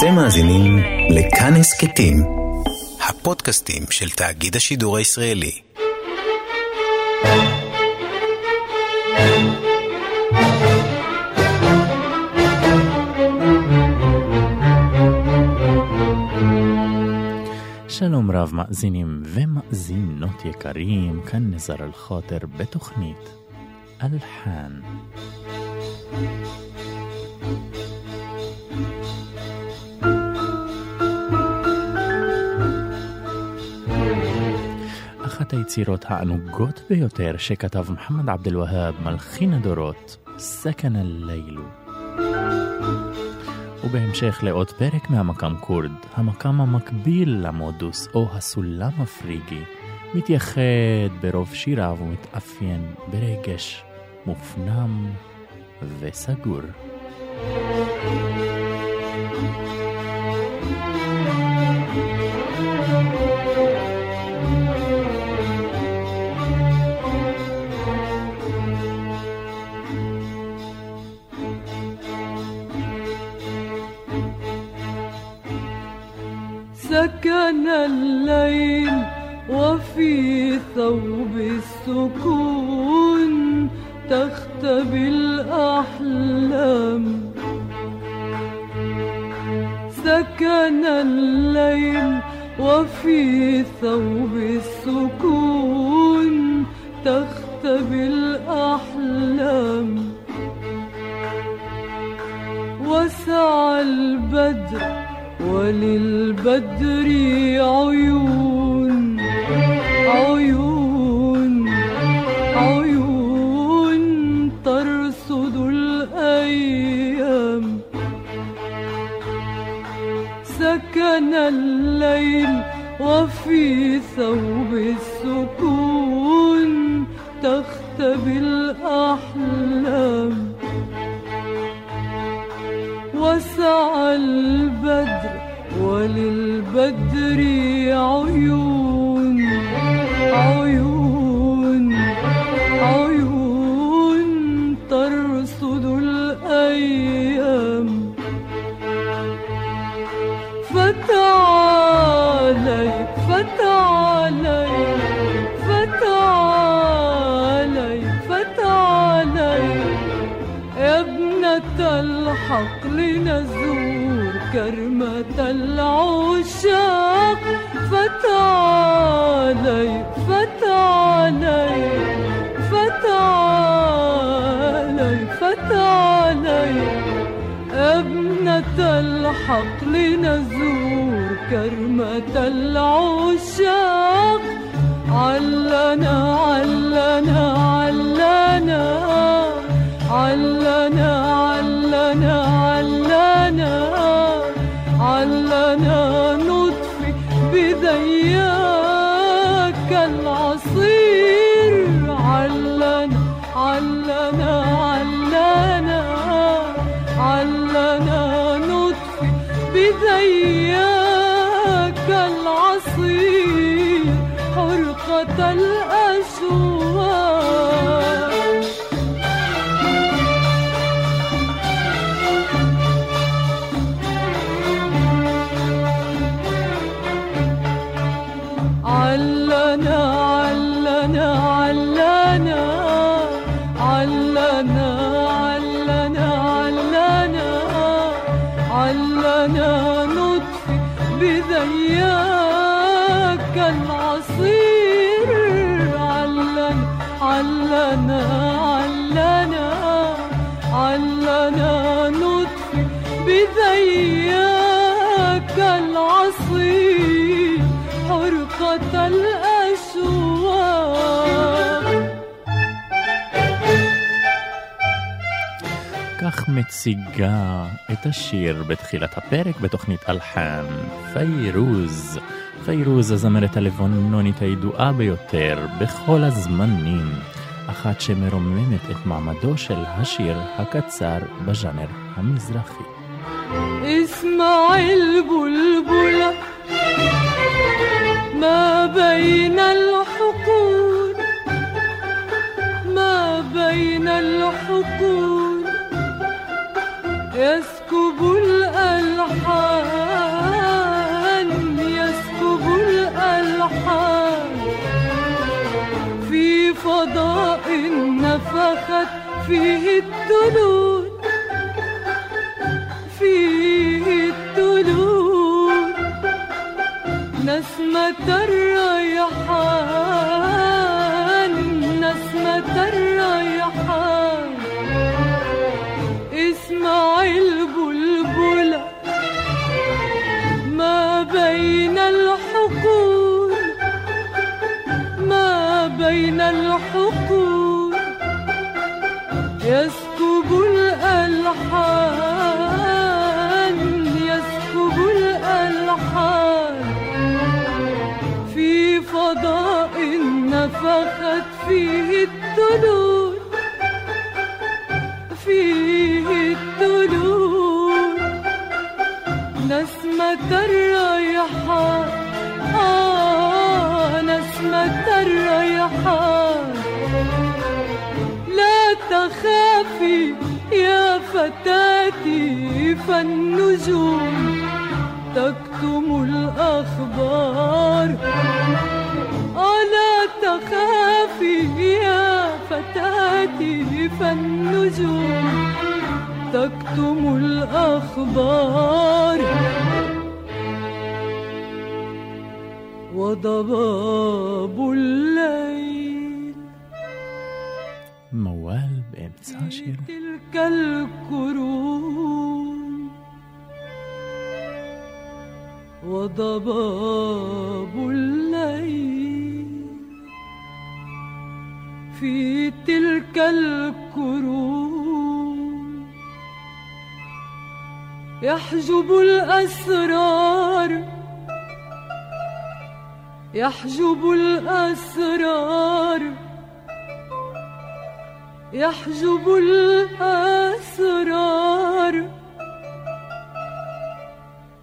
אתם מאזינים לכאן הסכתים, הפודקאסטים של תאגיד השידור הישראלי. שלום רב מאזינים ומאזינות יקרים, כאן נזר אל-חוטר בתוכנית אלחן. אחת היצירות הענוגות ביותר שכתב מוחמד עבד אל-והאב, מלחין הדורות, סכן אל-לילו. ובהמשך לעוד פרק מהמקאם כורד, המקאם המקביל למודוס או הסולם הפריגי, מתייחד ברוב שיריו ומתאפיין ברגש מופנם וסגור. thank you وفي ثوب السكون تختبي الأحلام سكن الليل وفي ثوب السكون تختبي الأحلام وسع البدر وللبدر عيون لنا حرقة الأشواق כך מציגה את השיר בתחילת הפרק בתוכנית אלחן, פיירוז. פיירוז הזמרת הלבנונית הידועה ביותר בכל הזמנים, אחת שמרוממת את מעמדו של השיר הקצר בז'אנר המזרחי. اسمع البلبلة ما بين الحقول ما بين الحقول. يسكب الألحان يسكب الألحان. في فضاء نفخت فيه الدنون فيه نسمة الريحان نسمة الريحان. اسمع البلبلة ما بين الحقول ما بين الحقول. يسكب الألحان فيه نسمة آه نسمة لا تخافي يا فتاتي فالنجوم تكتم الأخبار. النجوم تكتم الأخبار. وضباب الليل. موال بقيمة عشرة تلك القرون وضباب الليل. في تلك القرون يحجب الأسرار يحجب الأسرار يحجب الأسرار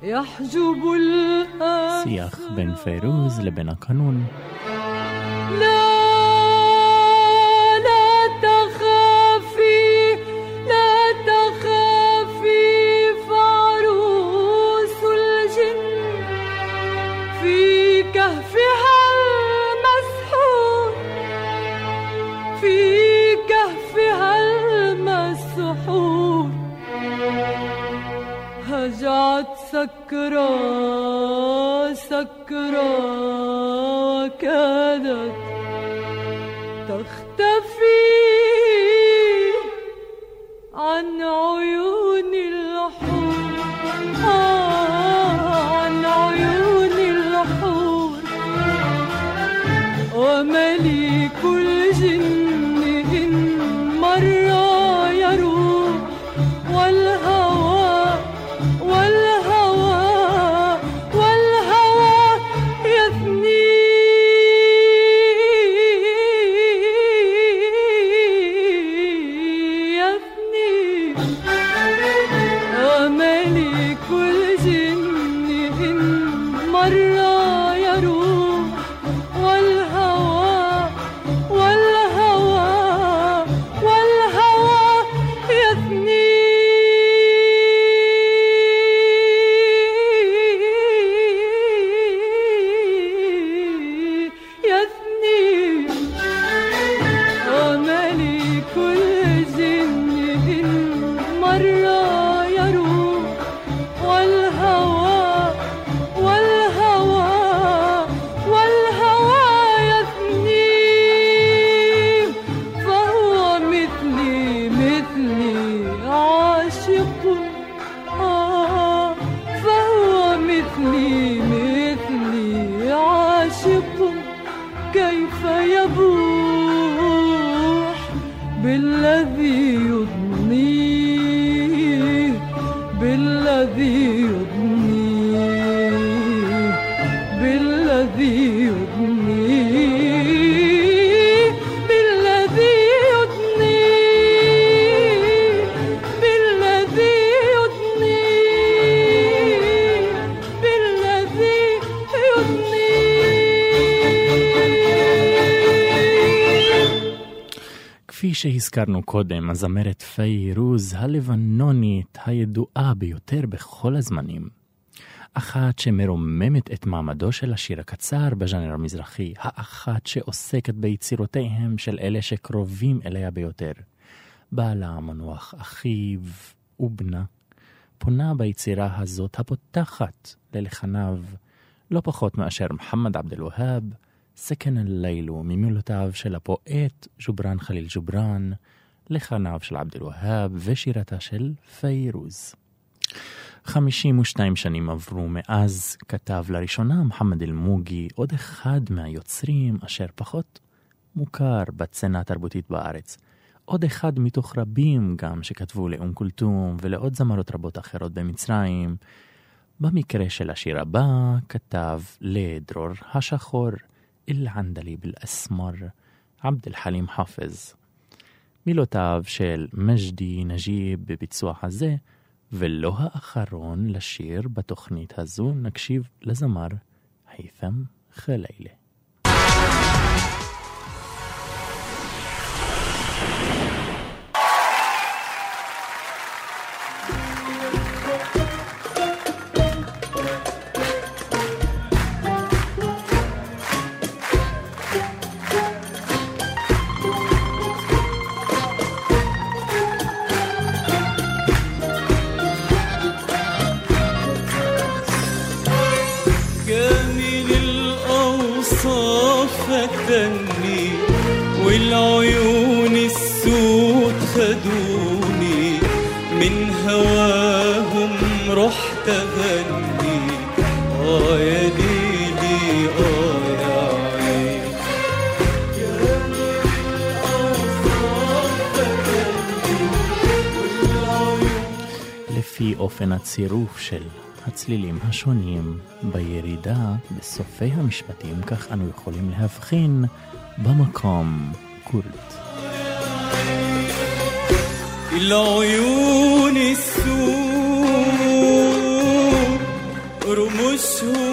يحجب الأسرار. سياخ بن فيروز لبنى قانون. لا السحور. هجعت سكرة سكرة كادت تختفي عن عيون بالذي يضنيه بالذي يضنيه بالذي يضنيه بالذي يضنيه כפי שהזכרנו קודם, הזמרת פיירוז הלבנונית הידועה ביותר בכל הזמנים. אחת שמרוממת את מעמדו של השיר הקצר בז'אנר המזרחי, האחת שעוסקת ביצירותיהם של אלה שקרובים אליה ביותר. בעלה המנוח אחיו ובנה, פונה ביצירה הזאת הפותחת ללחניו לא פחות מאשר מוחמד עבד אל-והאב, סכן אל-לילו ממילותיו של הפואט ג'ובראן חליל ג'ובראן, לחניו של עבד אל-והאב ושירתה של פיירוז. 52 שנים עברו מאז כתב לראשונה מוחמד אל-מוגי, עוד אחד מהיוצרים אשר פחות מוכר בצנה התרבותית בארץ. עוד אחד מתוך רבים גם שכתבו לאום כולתום ולעוד זמרות רבות אחרות במצרים. במקרה של השיר הבא כתב לדרור השחור, אל-ענדלי באל-אסמר, עבד אל-חלים חאפז. מילותיו של מג'די נג'יב בביצוע הזה, ולא האחרון לשיר בתוכנית הזו, נקשיב לזמר היתם חלילה. الأوصاف فتني والعيون السود خدوني من هواهم رحت أغني آه يا ليلي آه يا عيني לפי אופן הצירוף של הצלילים השונים בירידה בסופי המשפטים, כך אנו יכולים להבחין במקום כורת. العيون السود رموشهم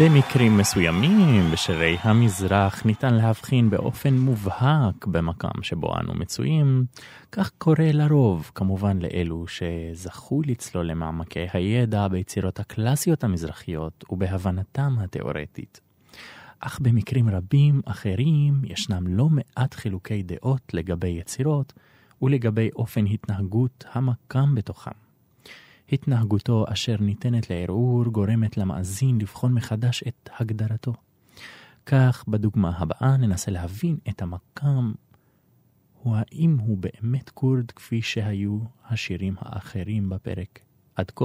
במקרים מסוימים בשירי המזרח ניתן להבחין באופן מובהק במקם שבו אנו מצויים, כך קורה לרוב, כמובן לאלו שזכו לצלול למעמקי הידע ביצירות הקלאסיות המזרחיות ובהבנתם התאורטית. אך במקרים רבים אחרים ישנם לא מעט חילוקי דעות לגבי יצירות ולגבי אופן התנהגות המקם בתוכם. התנהגותו אשר ניתנת לערעור גורמת למאזין לבחון מחדש את הגדרתו. כך בדוגמה הבאה ננסה להבין את המקם, הוא האם הוא באמת כורד כפי שהיו השירים האחרים בפרק עד כה,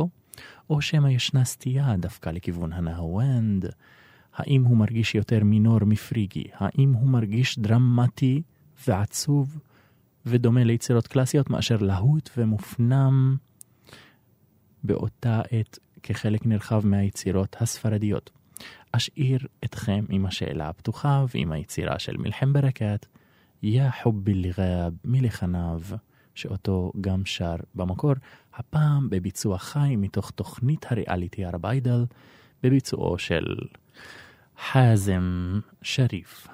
או שמא ישנה סטייה דווקא לכיוון הנהוונד, האם הוא מרגיש יותר מינור מפריגי, האם הוא מרגיש דרמטי ועצוב ודומה ליצירות קלאסיות מאשר להוט ומופנם באותה עת כחלק נרחב מהיצירות הספרדיות. אשאיר אתכם עם השאלה הפתוחה ועם היצירה של מלחם ברקת, יא חובי ליגאב מלחניו, שאותו גם שר במקור, הפעם בביצוע חי מתוך תוכנית הריאליטי ערב איידל, בביצועו של חאזם שריף.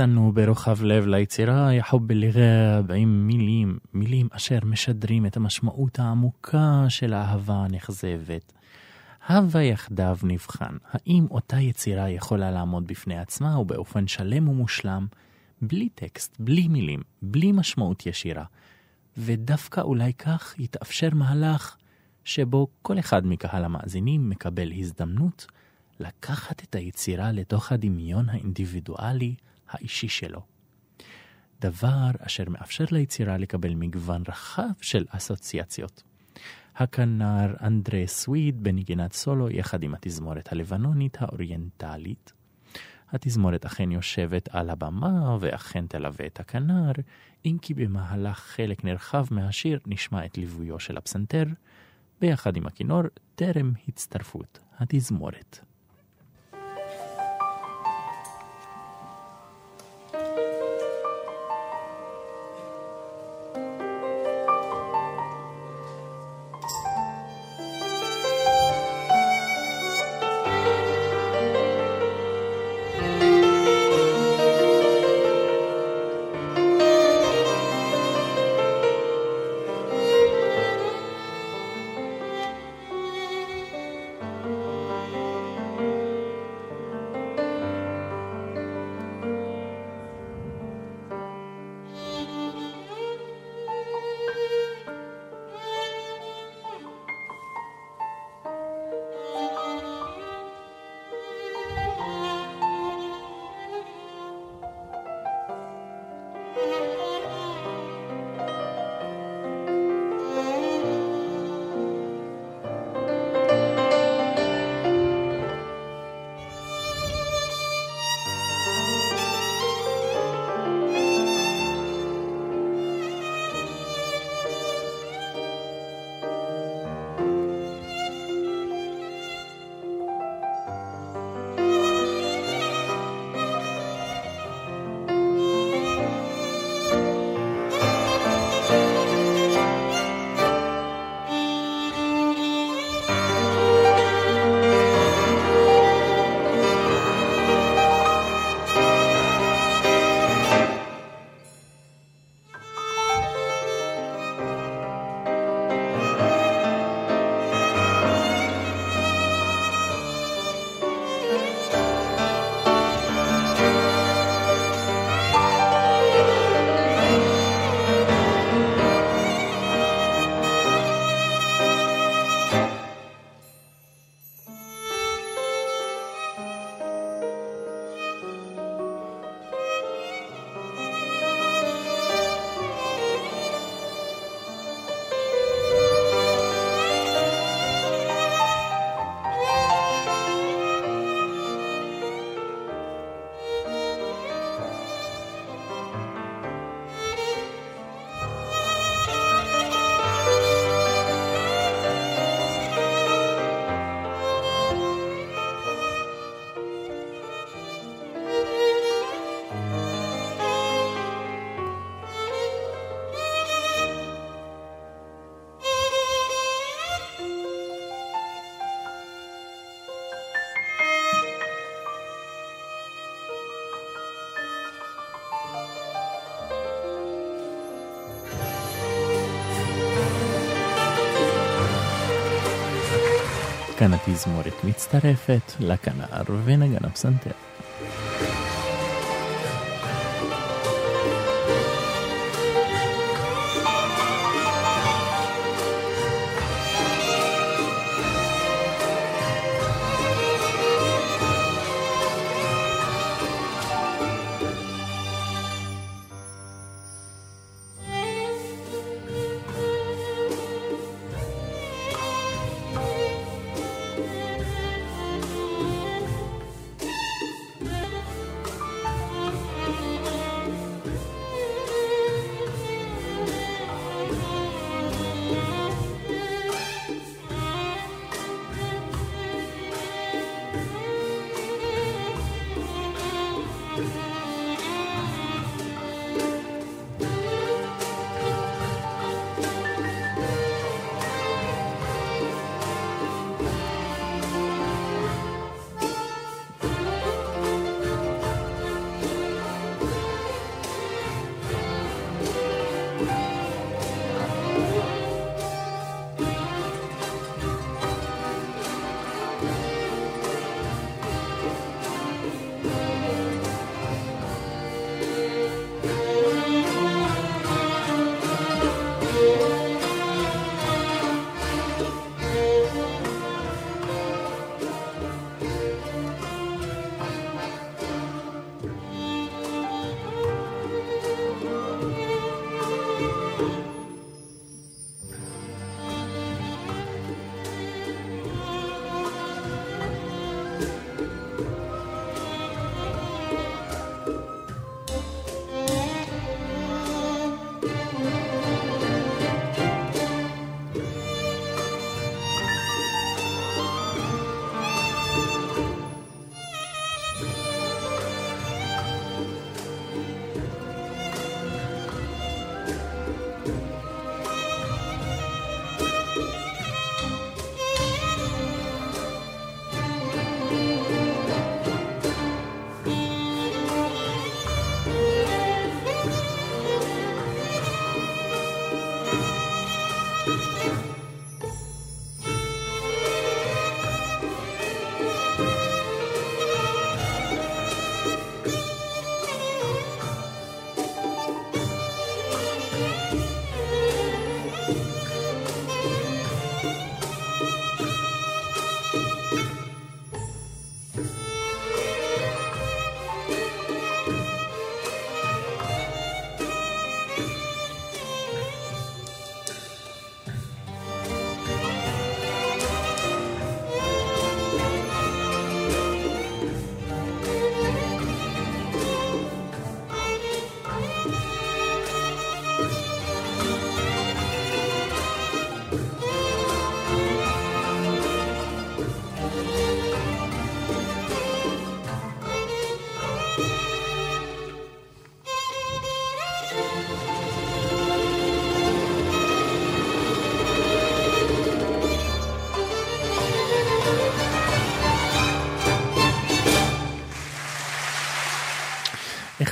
האזנו ברוחב לב ליצירה יחוב בלירב עם מילים, מילים אשר משדרים את המשמעות העמוקה של האהבה הנכזבת. הווה יחדיו נבחן, האם אותה יצירה יכולה לעמוד בפני עצמה ובאופן שלם ומושלם, בלי טקסט, בלי מילים, בלי משמעות ישירה. ודווקא אולי כך יתאפשר מהלך שבו כל אחד מקהל המאזינים מקבל הזדמנות לקחת את היצירה לתוך הדמיון האינדיבידואלי האישי שלו. דבר אשר מאפשר ליצירה לקבל מגוון רחב של אסוציאציות. הכנר אנדרה סוויד בנגינת סולו יחד עם התזמורת הלבנונית האוריינטלית. התזמורת אכן יושבת על הבמה ואכן תלווה את הכנר, אם כי במהלך חלק נרחב מהשיר נשמע את ליוויו של הפסנתר, ביחד עם הכינור טרם הצטרפות התזמורת. כאן התזמורת מצטרפת לכנר ונגן הפסנתר.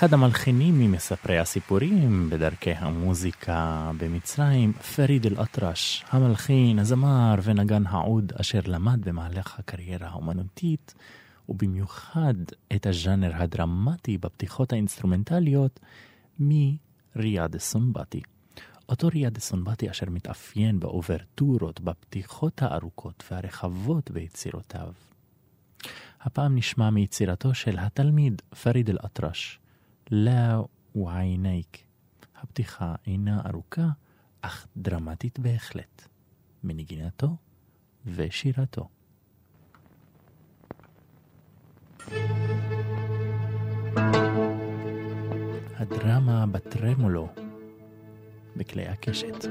אחד המלחינים ממספרי הסיפורים בדרכי המוזיקה במצרים, פריד אל-אטרש, המלחין, הזמר ונגן העוד אשר למד במהלך הקריירה האומנותית, ובמיוחד את הז'אנר הדרמטי בפתיחות האינסטרומנטליות, מריאד סונבטי. אותו ריאד סונבטי אשר מתאפיין באוברטורות, בפתיחות הארוכות והרחבות ביצירותיו. הפעם נשמע מיצירתו של התלמיד פריד אל-אטרש, לה ועיינייק. הפתיחה אינה ארוכה, אך דרמטית בהחלט. מנגינתו ושירתו. הדרמה בטרמולו בכלי הקשת.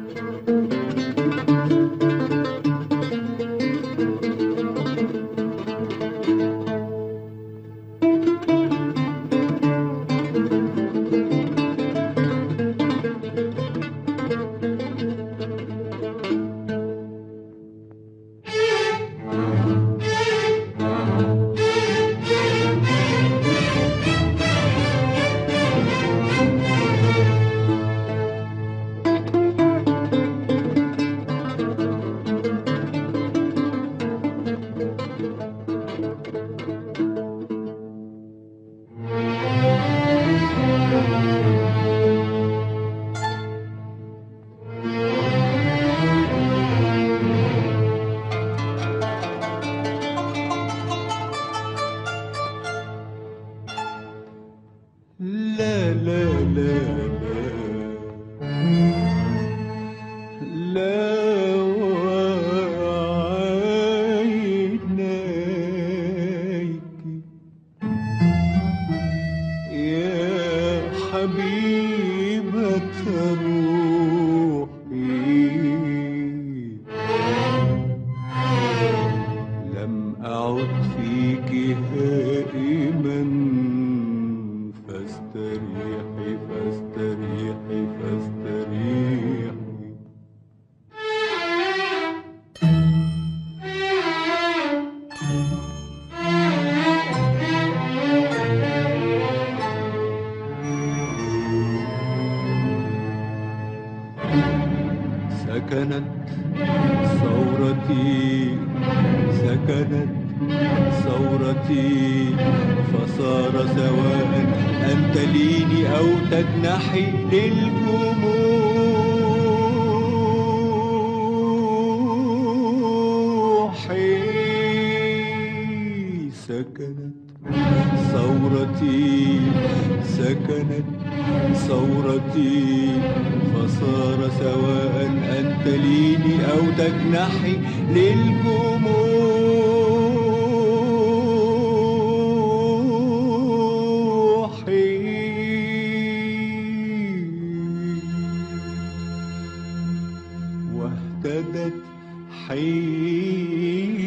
حي.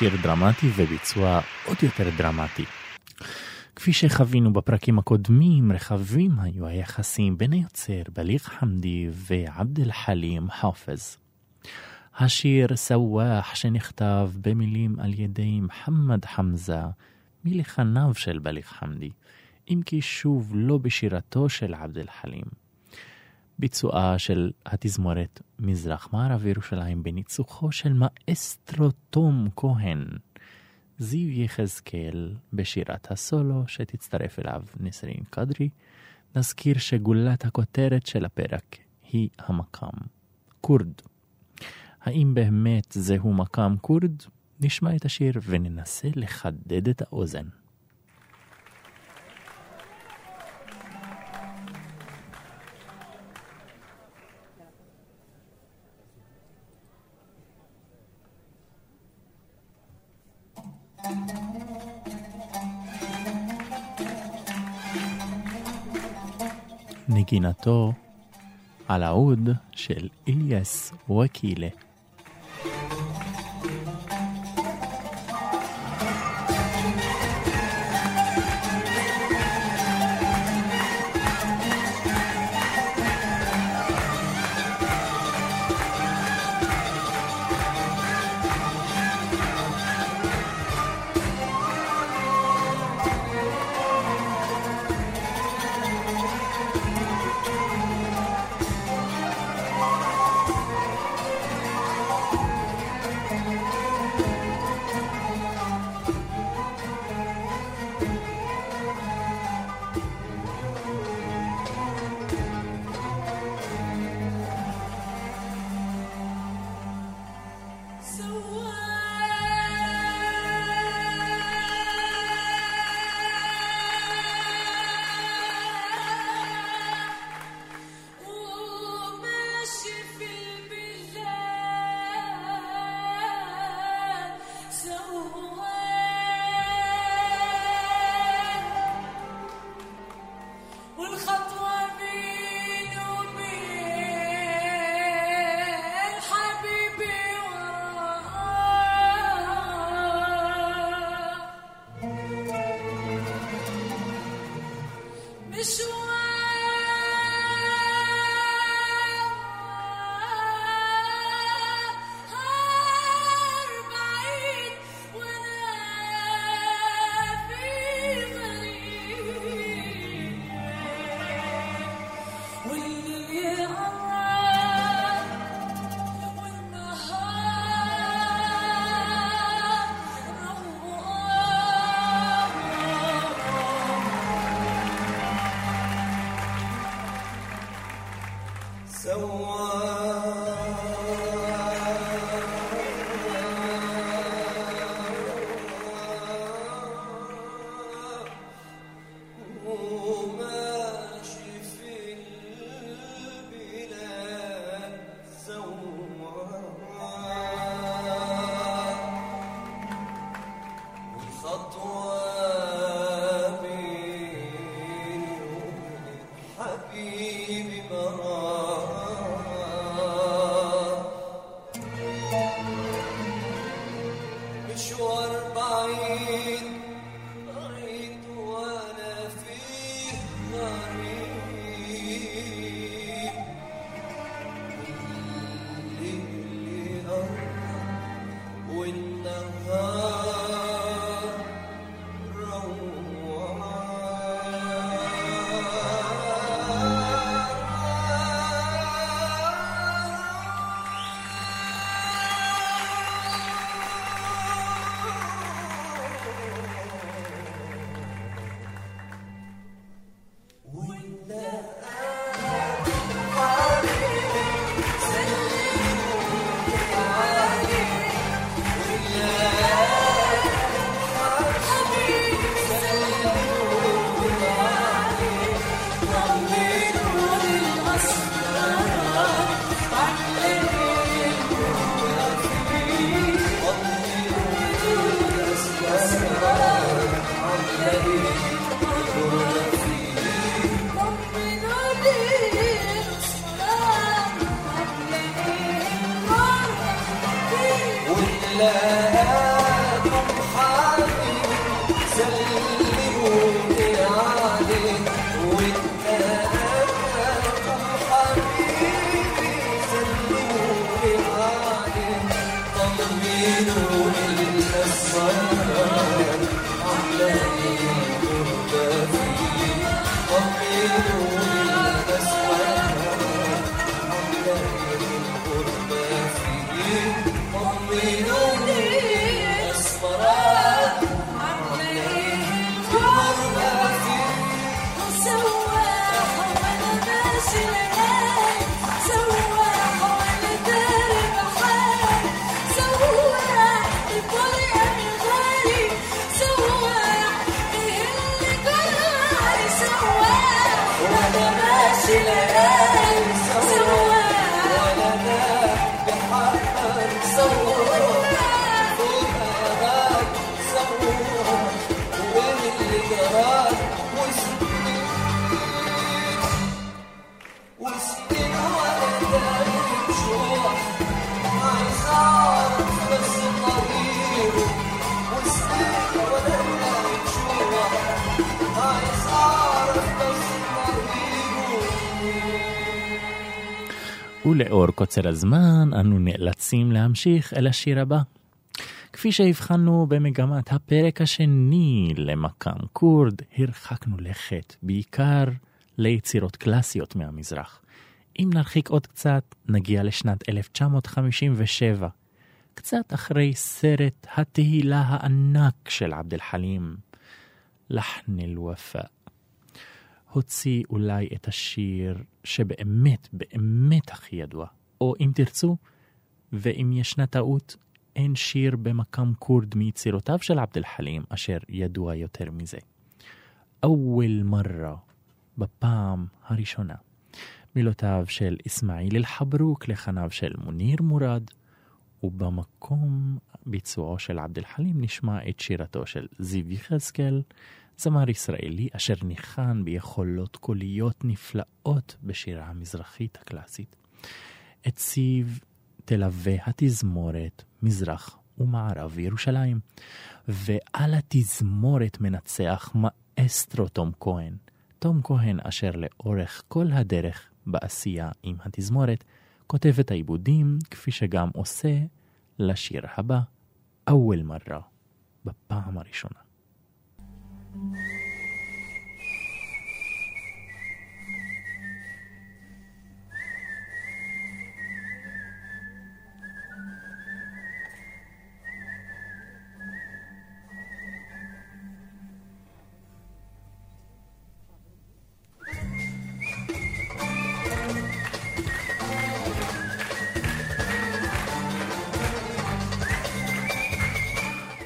שיר דרמטי וביצוע עוד יותר דרמטי. כפי שחווינו בפרקים הקודמים, רחבים היו היחסים בין היוצר בליג חמדי ועבד אל חלים חופז. השיר סוואח שנכתב במילים על ידי מוחמד חמזה מלחניו של בליג חמדי, אם כי שוב לא בשירתו של עבד אל חלים. ביצועה של התזמורת מזרח מערב ירושלים בניצוחו של מאסטרו תום כהן. זיו יחזקאל בשירת הסולו שתצטרף אליו נסרין קדרי. נזכיר שגולת הכותרת של הפרק היא המקם כורד. האם באמת זהו מקם כורד? נשמע את השיר וננסה לחדד את האוזן. נגינתו על העוד של איליאס וקילה. lonely. Chile. ולאור קוצר הזמן, אנו נאלצים להמשיך אל השיר הבא. כפי שהבחנו במגמת הפרק השני למקאם כורד, הרחקנו לכת בעיקר ליצירות קלאסיות מהמזרח. אם נרחיק עוד קצת, נגיע לשנת 1957, קצת אחרי סרט התהילה הענק של עבד אל חלים, לחן אל-ופא. הוציא אולי את השיר שבאמת, באמת הכי ידוע. או אם תרצו, ואם ישנה טעות, אין שיר במקם כורד מיצירותיו של עבד אל חלים אשר ידוע יותר מזה. אוול מרה, בפעם הראשונה. מילותיו של אסמאעיל אל-חברוק לחניו של מוניר מורד, ובמקום ביצועו של עבד אל חלים נשמע את שירתו של זיו יחזקאל, זמר ישראלי אשר ניחן ביכולות קוליות נפלאות בשירה המזרחית הקלאסית. זיו תלווה התזמורת מזרח ומערב ירושלים, ועל התזמורת מנצח מאסטרו תום כהן. תום כהן אשר לאורך כל הדרך בעשייה עם התזמורת, כותב את העיבודים כפי שגם עושה לשיר הבא, אוול מרה, בפעם הראשונה. Thank you.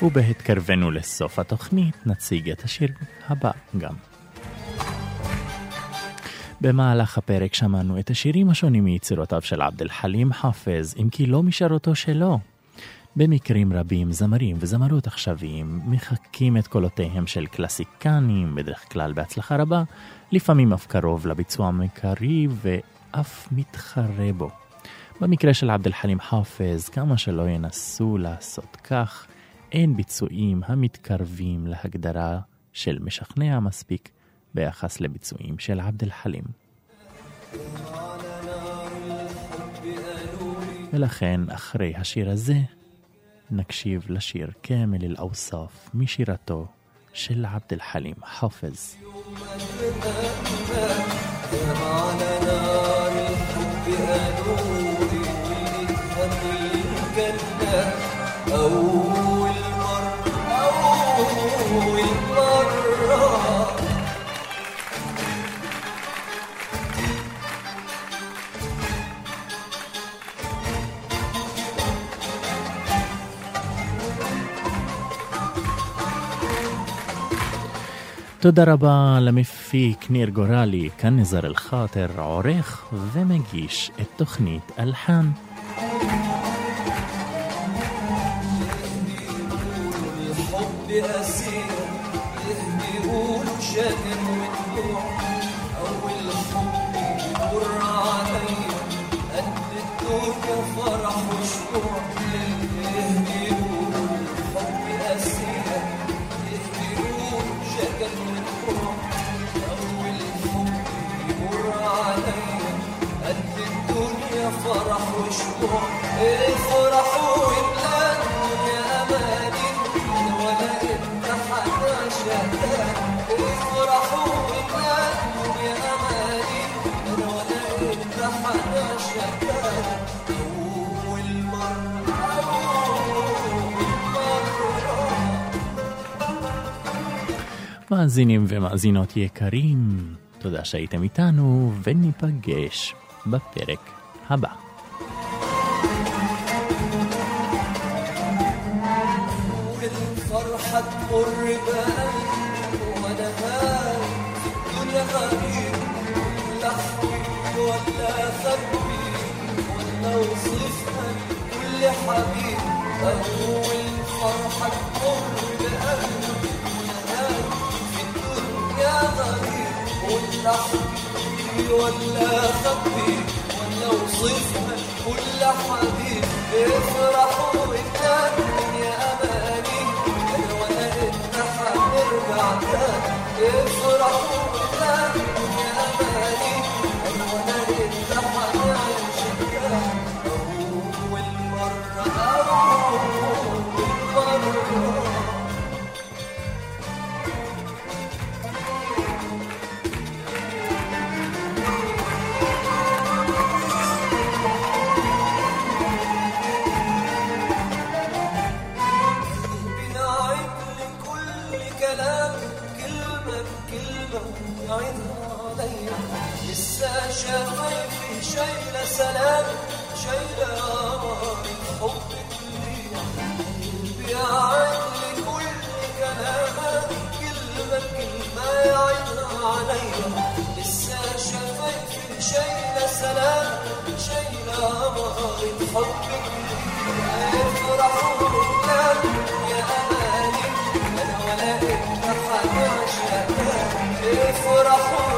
ובהתקרבנו לסוף התוכנית נציג את השיר הבא גם. במהלך הפרק שמענו את השירים השונים מיצירותיו של עבד אל חלים חאפז, אם כי לא משרתו שלו. במקרים רבים זמרים וזמרות עכשוויים מחקים את קולותיהם של קלאסיקנים, בדרך כלל בהצלחה רבה, לפעמים אף קרוב לביצוע המקרי ואף מתחרה בו. במקרה של עבד אל חלים חאפז, כמה שלא ינסו לעשות כך, אין ביצועים המתקרבים להגדרה של משכנע מספיק ביחס לביצועים של עבד אל-חלים. ולכן אחרי השיר הזה נקשיב לשיר כמל אל-אוסף משירתו של עבד אל-חלים חופז. أو תודה רבה למפיק ניר גורלי, כאן נזר אל-חאטר, עורך ומגיש את תוכנית אלחן. فرح وشموع افرحوا واملأوا يا أماني ولا انت حدا شتان افرحوا واملأوا يا أماني ولا انت حدا شتان أول مرة أول مرة מאזינים ומאזינות יקרים, תודה שהייתם איתנו, וניפגש בפרק 汉堡。فرحة قربة وأنا هاي الدنيا غريب لا أحكي ولا خبي ولا وصفها كل حبيب أول فرحة قربة وأنا هاي الدنيا غريب ولا أحكي ولا خبي افرحوا كل حبيب بيفرح وانت يا أماني. أنا وأنا اتنحى نرجع تاني سلام شايلة أمارة حبك ليا بيعيد لكل كلام كلمة بكلمة يعيدها عليا لسه شفايفي شايلة سلام شايلة أمارة حبك ليا افرحوا بالله يا أماني أنا ولا إنت حاجة افرحوا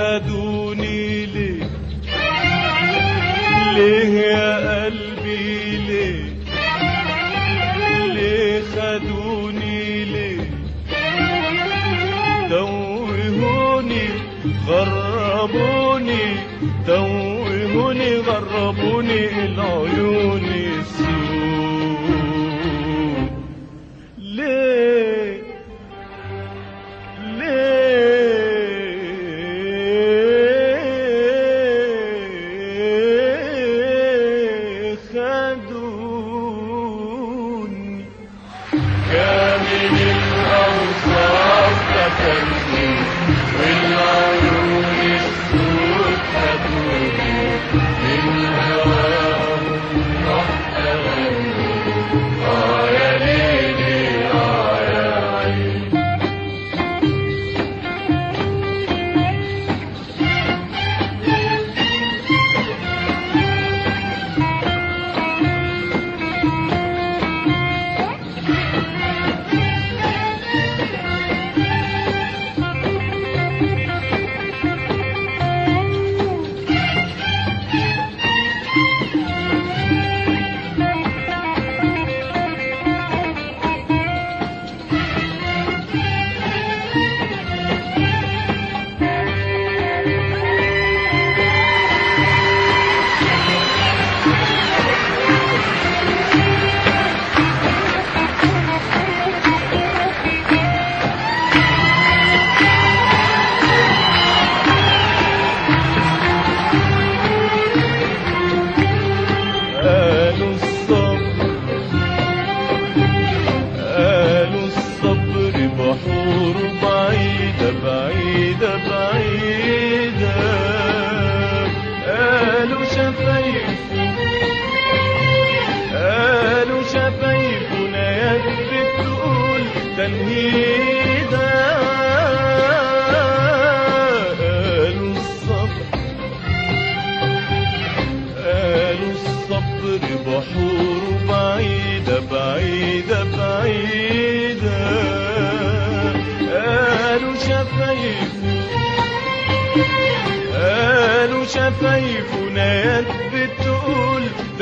do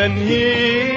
when he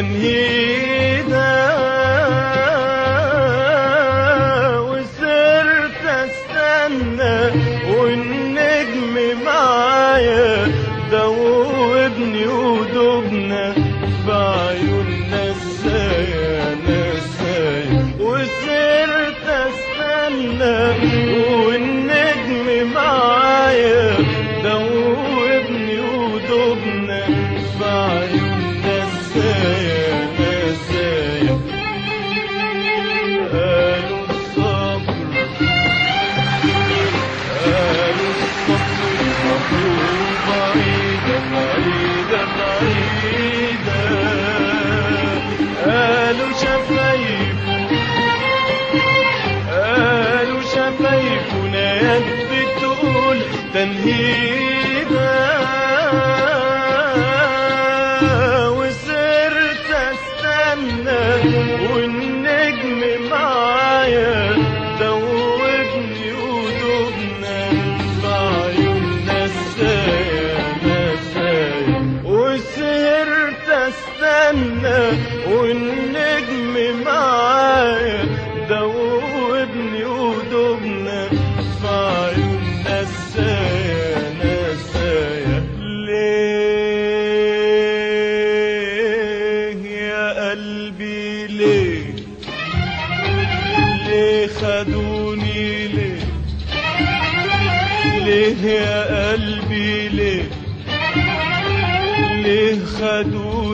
and here.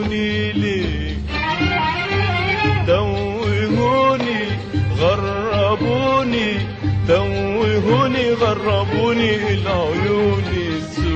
عيوني ليك توهوني غربوني. توهوني غربوني العيون السود